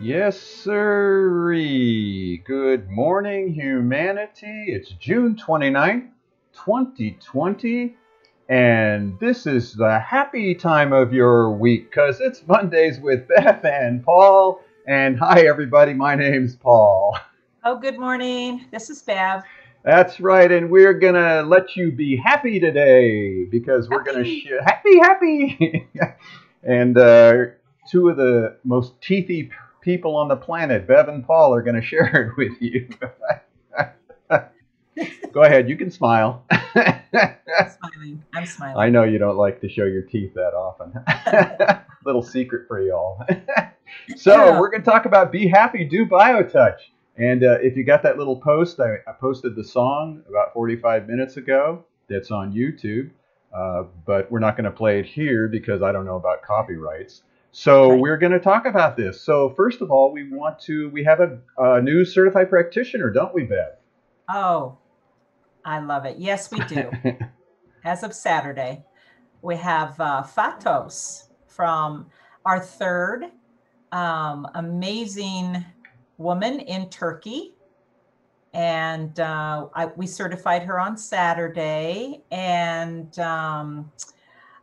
Yes, sirree. Good morning, humanity. It's June 29th, 2020, and this is the happy time of your week because it's Mondays with Bev and Paul. And hi, everybody. My name's Paul. Oh, good morning. This is Bev. That's right, and we're gonna let you be happy today because we're gonna sh- happy, happy, and uh, two of the most teethy people on the planet, Bev and Paul, are gonna share it with you. Go ahead, you can smile. I'm smiling. I'm smiling. I know you don't like to show your teeth that often. Little secret for y'all. so Yeah. we're going to talk about Be Happy, Do BioTouch. And uh, if you got that little post, I, I posted the song about 45 minutes ago. That's on YouTube. Uh, but we're not going to play it here because I don't know about copyrights. So Right. we're going to talk about this. So first of all, we want to, we have a, a new certified practitioner, don't we, Bev? oh, I love it. Yes, we do. As of Saturday, we have uh, Fatos from our third um, amazing woman in Turkey. And uh, I, we certified her on Saturday. And um,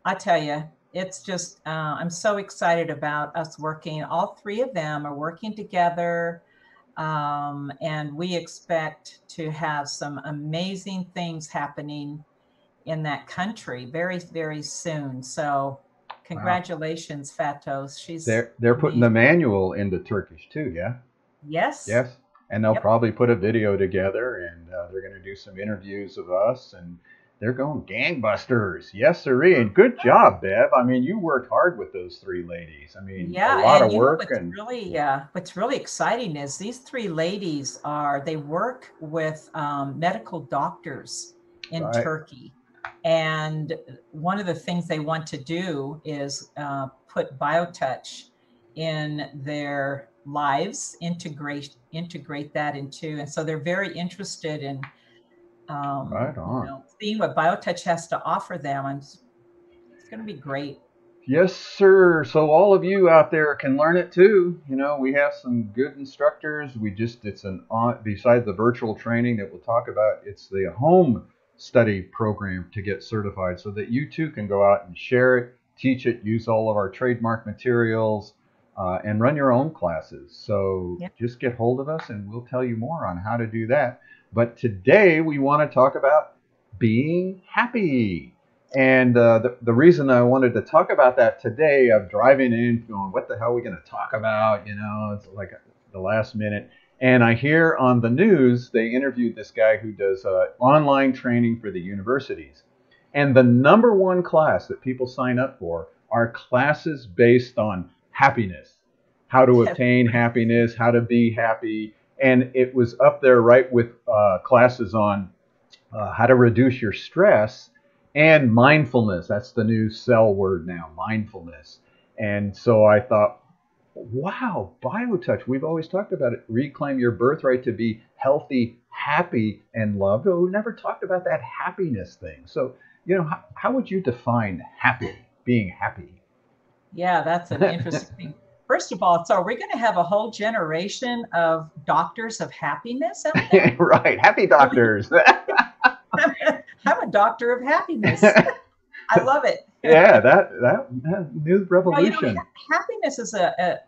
I tell you, it's just, uh, I'm so excited about us working. All three of them are working together. Um, and we expect to have some amazing things happening in that country very, very soon. So, congratulations, Fatos. She's They're, they're putting the manual into Turkish too, yeah? yes, Yes, and they'll Yep. probably put a video together, and uh, they're going to do some interviews of us, and they're going gangbusters. Yes, sirree. And good job, Bev. I mean, you worked hard with those three ladies. I mean, Yeah, a lot of you know work, what's and really uh, what's really exciting is these three ladies are they work with um, medical doctors in Right. Turkey, and one of the things they want to do is uh, put BioTouch in their lives, integrate integrate that into, and so they're very interested in. Um, Right you on. know, seeing what BioTouch has to offer them, and it's going to be great. Yes, sir. So all of you out there can learn it too. You know, we have some good instructors. We just it's an on besides the virtual training that we'll talk about, it's the home study program to get certified so that you too can go out and share it, teach it, use all of our trademark materials, uh, and run your own classes. So Yep. just get hold of us and we'll tell you more on how to do that. But today we want to talk about being happy. And uh, the, the reason I wanted to talk about that today, I'm driving in going, what the hell are we going to talk about? You know, it's like the last minute. And I hear on the news, they interviewed this guy who does uh, online training for the universities. And the number one class that people sign up for are classes based on happiness, how to obtain happiness, how to be happy. And it was up there right with uh, classes on uh, how to reduce your stress and mindfulness. That's the new sell word now, mindfulness. And so I thought, wow, BioTouch, we've always talked about it. Reclaim your birthright to be healthy, happy, and loved. But we've never talked about that happiness thing. So, you know, how, how would you define happy, being happy? Yeah, that's an interesting thing. First of all, so are we going to have a whole generation of doctors of happiness out there? right, happy doctors. I'm a doctor of happiness. I love it. yeah, that, that, that new Well, you know, revolution. happiness is a, a,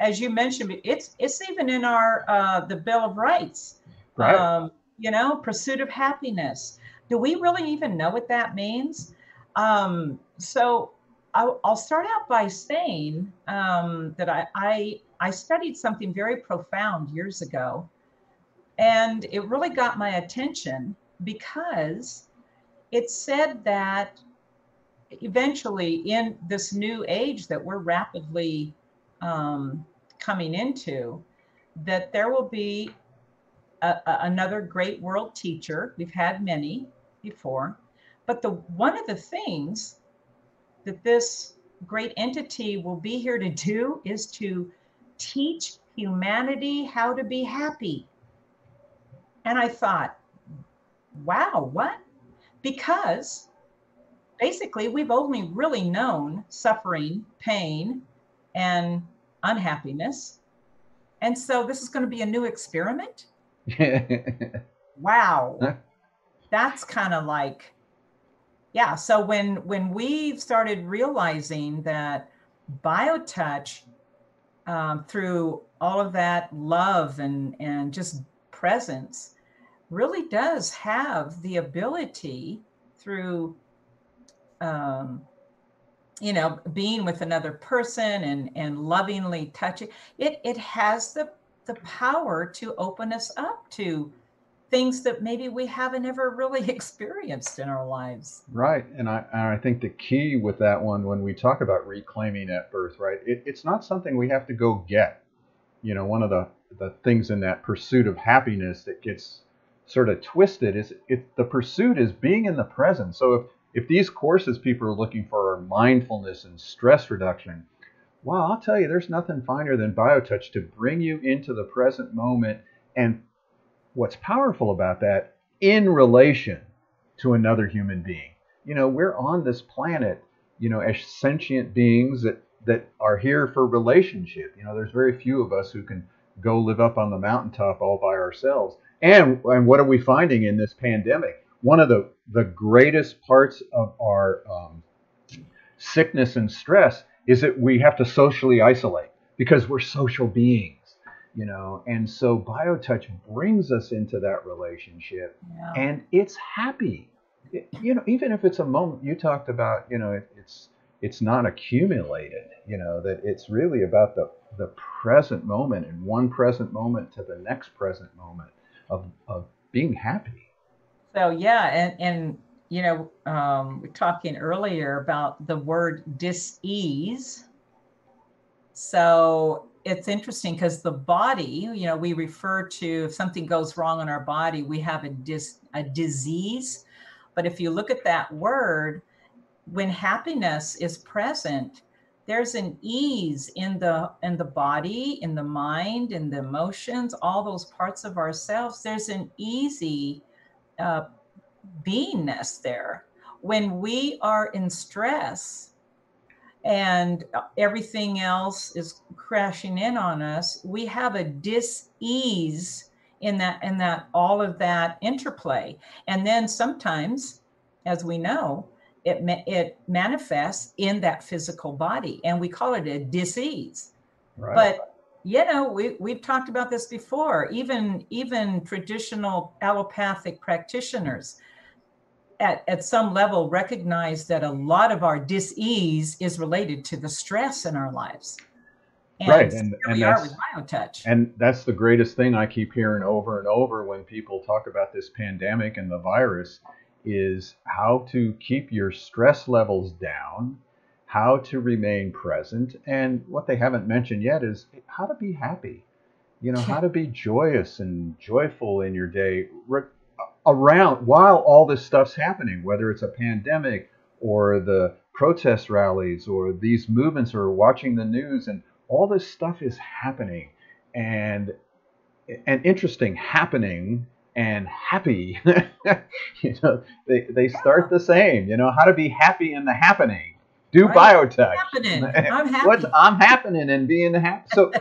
as you mentioned, it's it's even in our uh, the Bill of Rights. Right. Um, you know, pursuit of happiness. Do we really even know what that means? Um, so I'll, I'll start out by saying um, that I, I I studied something very profound years ago, and it really got my attention because it said that eventually in this new age that we're rapidly um, coming into, that there will be a, a- another great world teacher. We've had many before, but the one of the things that this great entity will be here to do is to teach humanity how to be happy. And I thought, wow, what? Because basically we've only really known suffering, pain, and unhappiness. And so this is going to be a new experiment. wow. That's kind of like yeah, so when when we started realizing that biotouch um, through all of that love and and just presence really does have the ability through um, you know being with another person and and lovingly touching it it has the the power to open us up to things that maybe we haven't ever really experienced in our lives. Right and i and i think the key with that one when we talk about reclaiming at birth right it, it's not something we have to go get. You know one of the the things in that pursuit of happiness that gets sort of twisted is it the pursuit is being in the present so if if these courses people are looking for are mindfulness and stress reduction, well, I'll tell you, there's nothing finer than BioTouch to bring you into the present moment. And what's powerful about that, in relation to another human being. You know, we're on this planet, you know, as sentient beings that, that are here for relationship. You know, there's very few of us who can go live up on the mountaintop all by ourselves. And, and what are we finding in this pandemic? one of the, the greatest parts of our um, sickness and stress is that we have to socially isolate because we're social beings you know and so biotouch brings us into that relationship yeah. and it's happy it, you know even if it's a moment you talked about you know it, it's it's not accumulated you know that it's really about the the present moment and one present moment to the next present moment of of being happy so yeah, and and you know, um, we're talking earlier about the word dis-ease. So it's interesting because the body, you know, we refer to if something goes wrong in our body, we have a dis a disease. But if you look at that word, when happiness is present, there's an ease in the in the body, in the mind, in the emotions, all those parts of ourselves. There's an easy uh, beingness there. When we are in stress and everything else is crashing in on us, we have a dis-ease in that in that all of that interplay. And then sometimes, as we know, it it manifests in that physical body, and we call it a disease. Right. But you know we, we've talked about this before even even traditional allopathic practitioners at, at some level recognize that a lot of our dis-ease is related to the stress in our lives and right and, and that's, and that's the greatest thing i keep hearing over and over when people talk about this pandemic and the virus is how to keep your stress levels down how to remain present. And what they haven't mentioned yet is how to be happy. You know, how to be joyous and joyful in your day around while all this stuff's happening, whether it's a pandemic or the protest rallies or these movements or watching the news and all this stuff is happening and and interesting happening and happy you know they, they start the same you know how to be happy in the happening do right. biotouch. Happening. I'm happy. What's I'm happening and being happy. So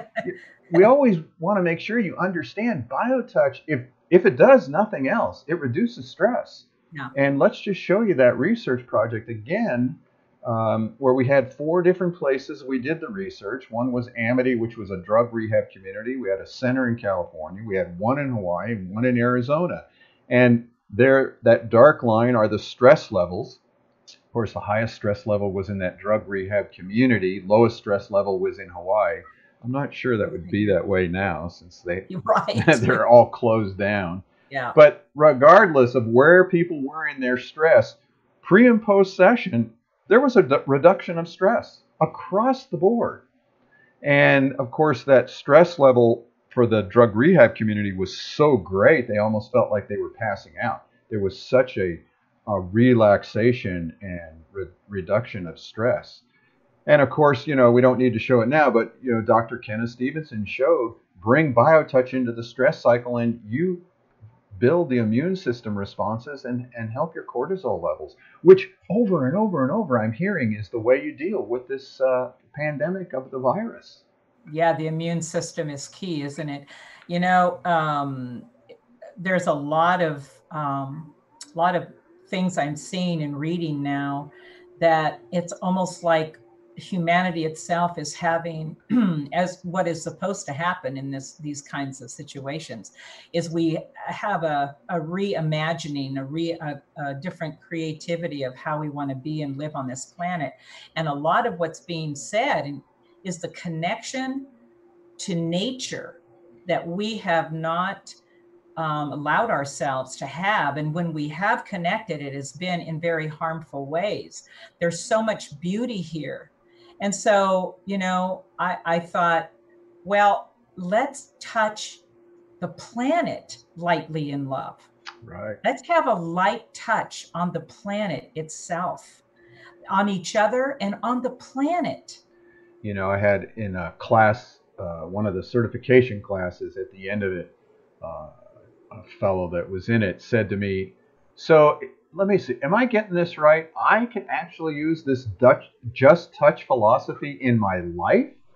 we always want to make sure you understand biotouch. If if it does nothing else, it reduces stress. Yeah. And let's just show you that research project again, um, where we had four different places we did the research. One was Amity, which was a drug rehab community. We had a center in California. We had one in Hawaii and one in Arizona. And there, that dark line are the stress levels Of course, the highest stress level was in that drug rehab community. Lowest stress level was in Hawaii. I'm not sure that would be that way now since they right. they're all closed down. Yeah. But regardless of where people were in their stress, pre and post session, there was a reduction of stress across the board. And of course, that stress level for the drug rehab community was so great, they almost felt like they were passing out. There was such a a relaxation and re- reduction of stress. And of course, you know, we don't need to show it now, but you know, Dr. Kenneth Stevenson showed bring biotouch into the stress cycle and you build the immune system responses and, and help your cortisol levels, which over and over and over I'm hearing is the way you deal with this uh, pandemic of the virus. yeah, the immune system is key, isn't it? You know, um, there's a lot of um, lot of things I'm seeing and reading now that it's almost like humanity itself is having as what is supposed to happen in this these kinds of situations is we have a, a reimagining a re a, a different creativity of how we want to be and live on this planet and a lot of what's being said is the connection to nature that we have not um, allowed ourselves to have. And when we have connected, it has been in very harmful ways. There's so much beauty here and so, you know, I, I thought, well, let's touch the planet lightly in love. Right. Let's have a light touch on the planet itself, on each other, and on the planet. You know, I had in a class, uh, one of the certification classes, at the end of it, uh, a fellow that was in it said to me, So let me see. Am I getting this right? I can actually use this Dutch just touch philosophy in my life?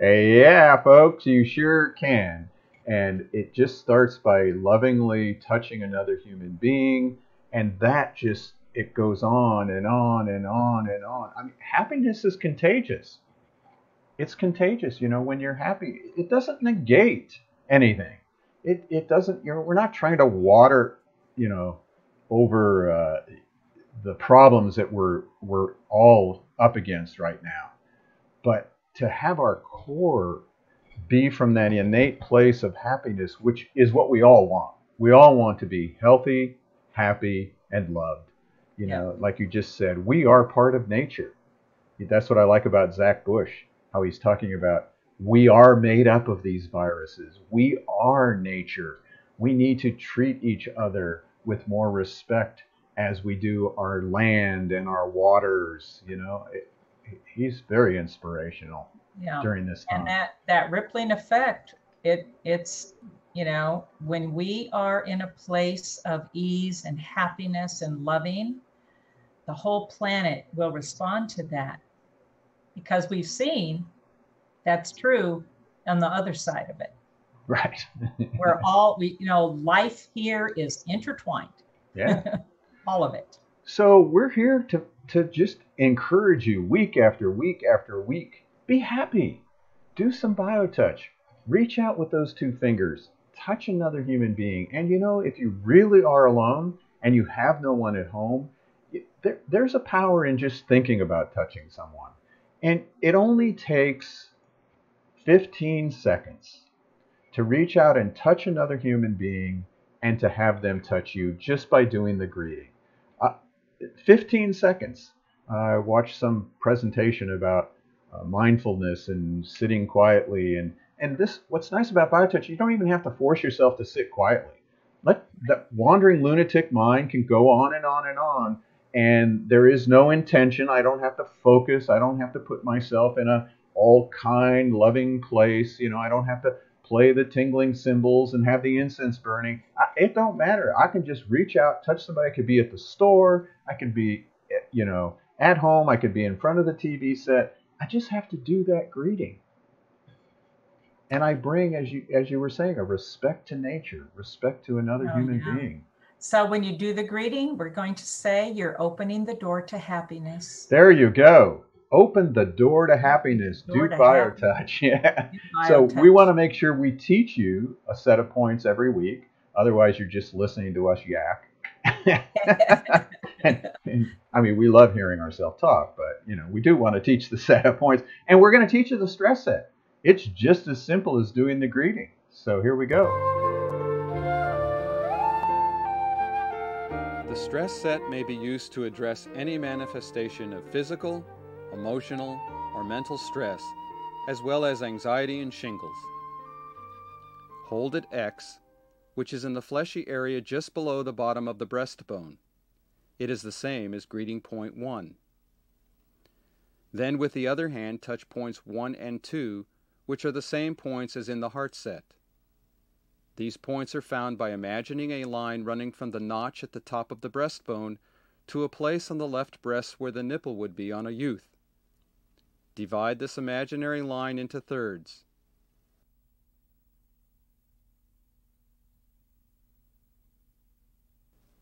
yeah, folks, you sure can. And it just starts by lovingly touching another human being, and that just it goes on and on and on and on. I mean, happiness is contagious. It's contagious, you know, when you're happy. It doesn't negate anything. It it doesn't, you know, we're not trying to water, you know, over uh, the problems that we're we're all up against right now. But to have our core be from that innate place of happiness, which is what we all want. We all want to be healthy, happy, and loved. You yeah. know, like you just said, we are part of nature. That's what I like about Zach Bush, how he's talking about we are made up of these viruses. We are nature. We need to treat each other with more respect as we do our land and our waters. You know, it, he's very inspirational yeah. during this time. And that that rippling effect, it it's you know when we are in a place of ease and happiness and loving, the whole planet will respond to that because we've seen that's true on the other side of it. Right. We're all we you know life here is intertwined. Yeah. all of it. So we're here to to just encourage you week after week after week. Be happy. Do some biotouch. Reach out with those two fingers. Touch another human being. And you know, if you really are alone and you have no one at home, there, there's a power in just thinking about touching someone. And it only takes 15 seconds to reach out and touch another human being and to have them touch you just by doing the greeting. Uh, 15 seconds. I watched some presentation about uh, mindfulness and sitting quietly and and this what's nice about biotouch you don't even have to force yourself to sit quietly let that wandering lunatic mind can go on and on and on and there is no intention i don't have to focus i don't have to put myself in a all kind loving place you know i don't have to play the tingling cymbals and have the incense burning. I, it don't matter. I can just reach out, touch somebody. I could be at the store. I could be, eh, you know, at home. I could be in front of the TV set. I just have to do that greeting. And I bring, as you as you were saying, a respect to nature, respect to another oh, human yeah. being. So when you do the greeting, we're going to say you're opening the door to happiness. There you go open the door to happiness. Door do BioTouch. Yeah. so touch. we want to make sure we teach you a set of points every week. Otherwise, you're just listening to us yak. and, and, I mean, we love hearing ourselves talk, but you know, we do want to teach the set of points, and we're going to teach you the stress set. It's just as simple as doing the greeting. So here we go. The stress set may be used to address any manifestation of physical, emotional, or mental stress, as well as anxiety and shingles. Hold at X, which is in the fleshy area just below the bottom of the breastbone. It is the same as greeting point 1. Then with the other hand touch points 1 and 2, which are the same points as in the heart set. These points are found by imagining a line running from the notch at the top of the breastbone to a place on the left breast where the nipple would be on a youth. Divide this imaginary line into thirds.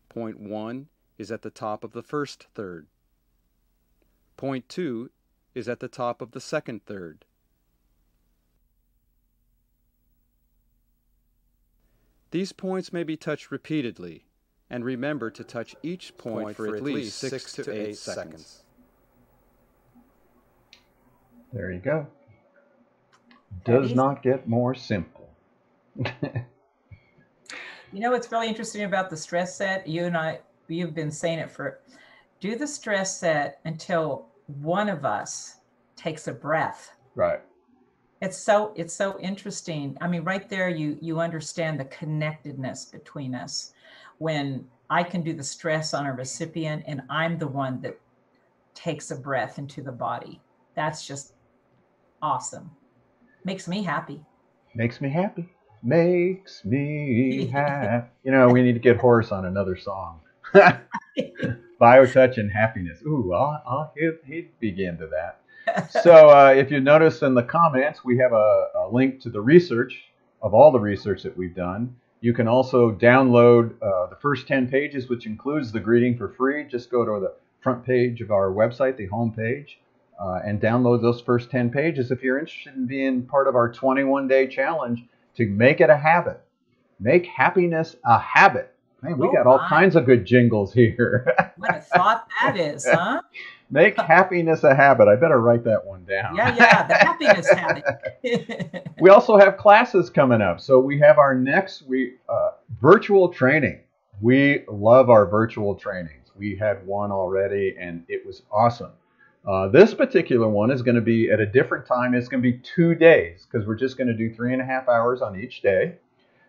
Point 1 is at the top of the first third. Point 2 is at the top of the second third. These points may be touched repeatedly, and remember to touch each point, point for, for, at least 6 to 8 seconds. There you go. Does not get more simple. you know what's really interesting about the stress set? You and I, you've been saying it for do the stress set until one of us takes a breath. Right. It's so it's so interesting. I mean, right there you you understand the connectedness between us. When I can do the stress on a recipient and I'm the one that takes a breath into the body. That's just awesome. Makes me happy. Makes me happy. Makes me happy. You know, we need to get Horace on another song. Biotouch and happiness. Ooh, I'll, I'll he'd, he'd begin to that so uh, if you notice in the comments, we have a, a, link to the research of all the research that we've done. You can also download uh, the first 10 pages, which includes the greeting for free. Just go to the front page of our website, the home page, uh, and download those first 10 pages if you're interested in being part of our 21 day challenge to make it a habit. Make happiness a habit. Man, we oh got all my. kinds of good jingles here. what a thought that is, huh? Make happiness a habit. I better write that one down. Yeah, yeah, the happiness habit. we also have classes coming up. So we have our next we uh, virtual training. We love our virtual trainings. We had one already, and it was awesome. Uh, this particular one is going to be at a different time. It's going to be two days because we're just going to do three and a half hours on each day.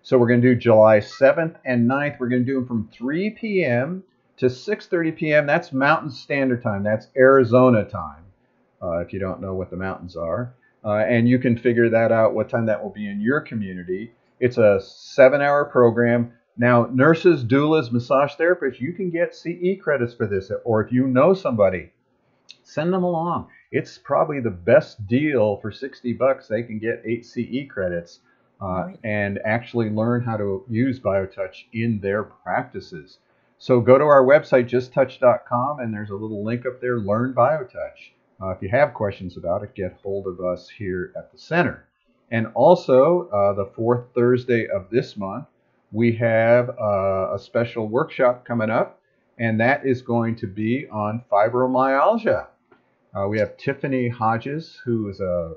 So we're going to do July 7th and 9th. We're going to do them from 3 p.m to 6:30 p.m. That's Mountain Standard Time. That's Arizona time. Uh, if you don't know what the mountains are, uh, and you can figure that out what time that will be in your community. It's a seven-hour program. Now, nurses, doulas, massage therapists, you can get CE credits for this, or if you know somebody, send them along. It's probably the best deal for 60 bucks. They can get eight CE credits uh, and actually learn how to use BioTouch in their practices. So go to our website, justtouch.com, and there's a little link up there, Learn BioTouch. Uh, if you have questions about it, get hold of us here at the center. And also, uh, the fourth Thursday of this month, we have uh, a special workshop coming up, and that is going to be on fibromyalgia. Uh, we have Tiffany Hodges, who is a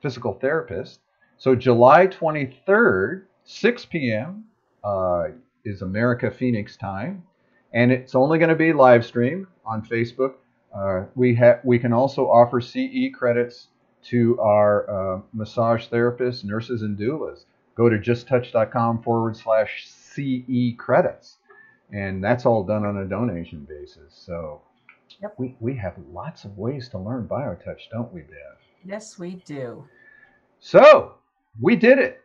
physical therapist. So, July 23rd, 6 p.m., uh, is America Phoenix time, and it's only going to be live stream on Facebook. Uh, we have we can also offer CE credits to our uh, massage therapists, nurses, and doulas. Go to justtouch.com forward slash CE credits, and that's all done on a donation basis. So yep. we we have lots of ways to learn BioTouch, don't we, Bev? Yes, we do. So we did it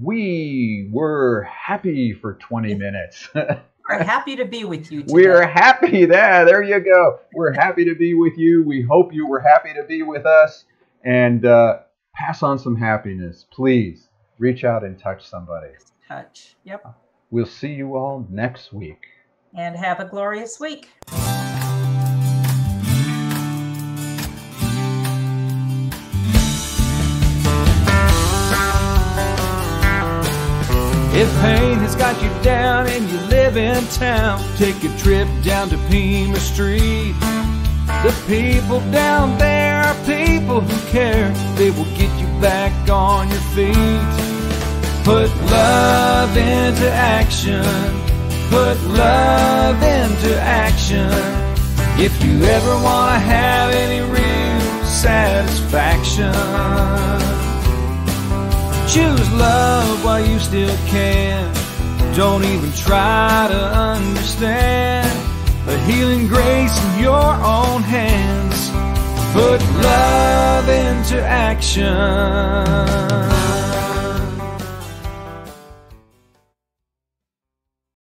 we were happy for 20 minutes. We're happy to be with you today. We're happy there. There you go. We're happy to be with you. We hope you were happy to be with us. And uh, pass on some happiness. Please reach out and touch somebody. Touch. Yep. We'll see you all next week. And have a glorious week. If pain has got you down and you live in town, take a trip down to Pima Street. The people down there are people who care. They will get you back on your feet. Put love into action. Put love into action. If you ever want to have any real satisfaction. Choose love while you still can. Don't even try to understand the healing grace in your own hands. Put love into action.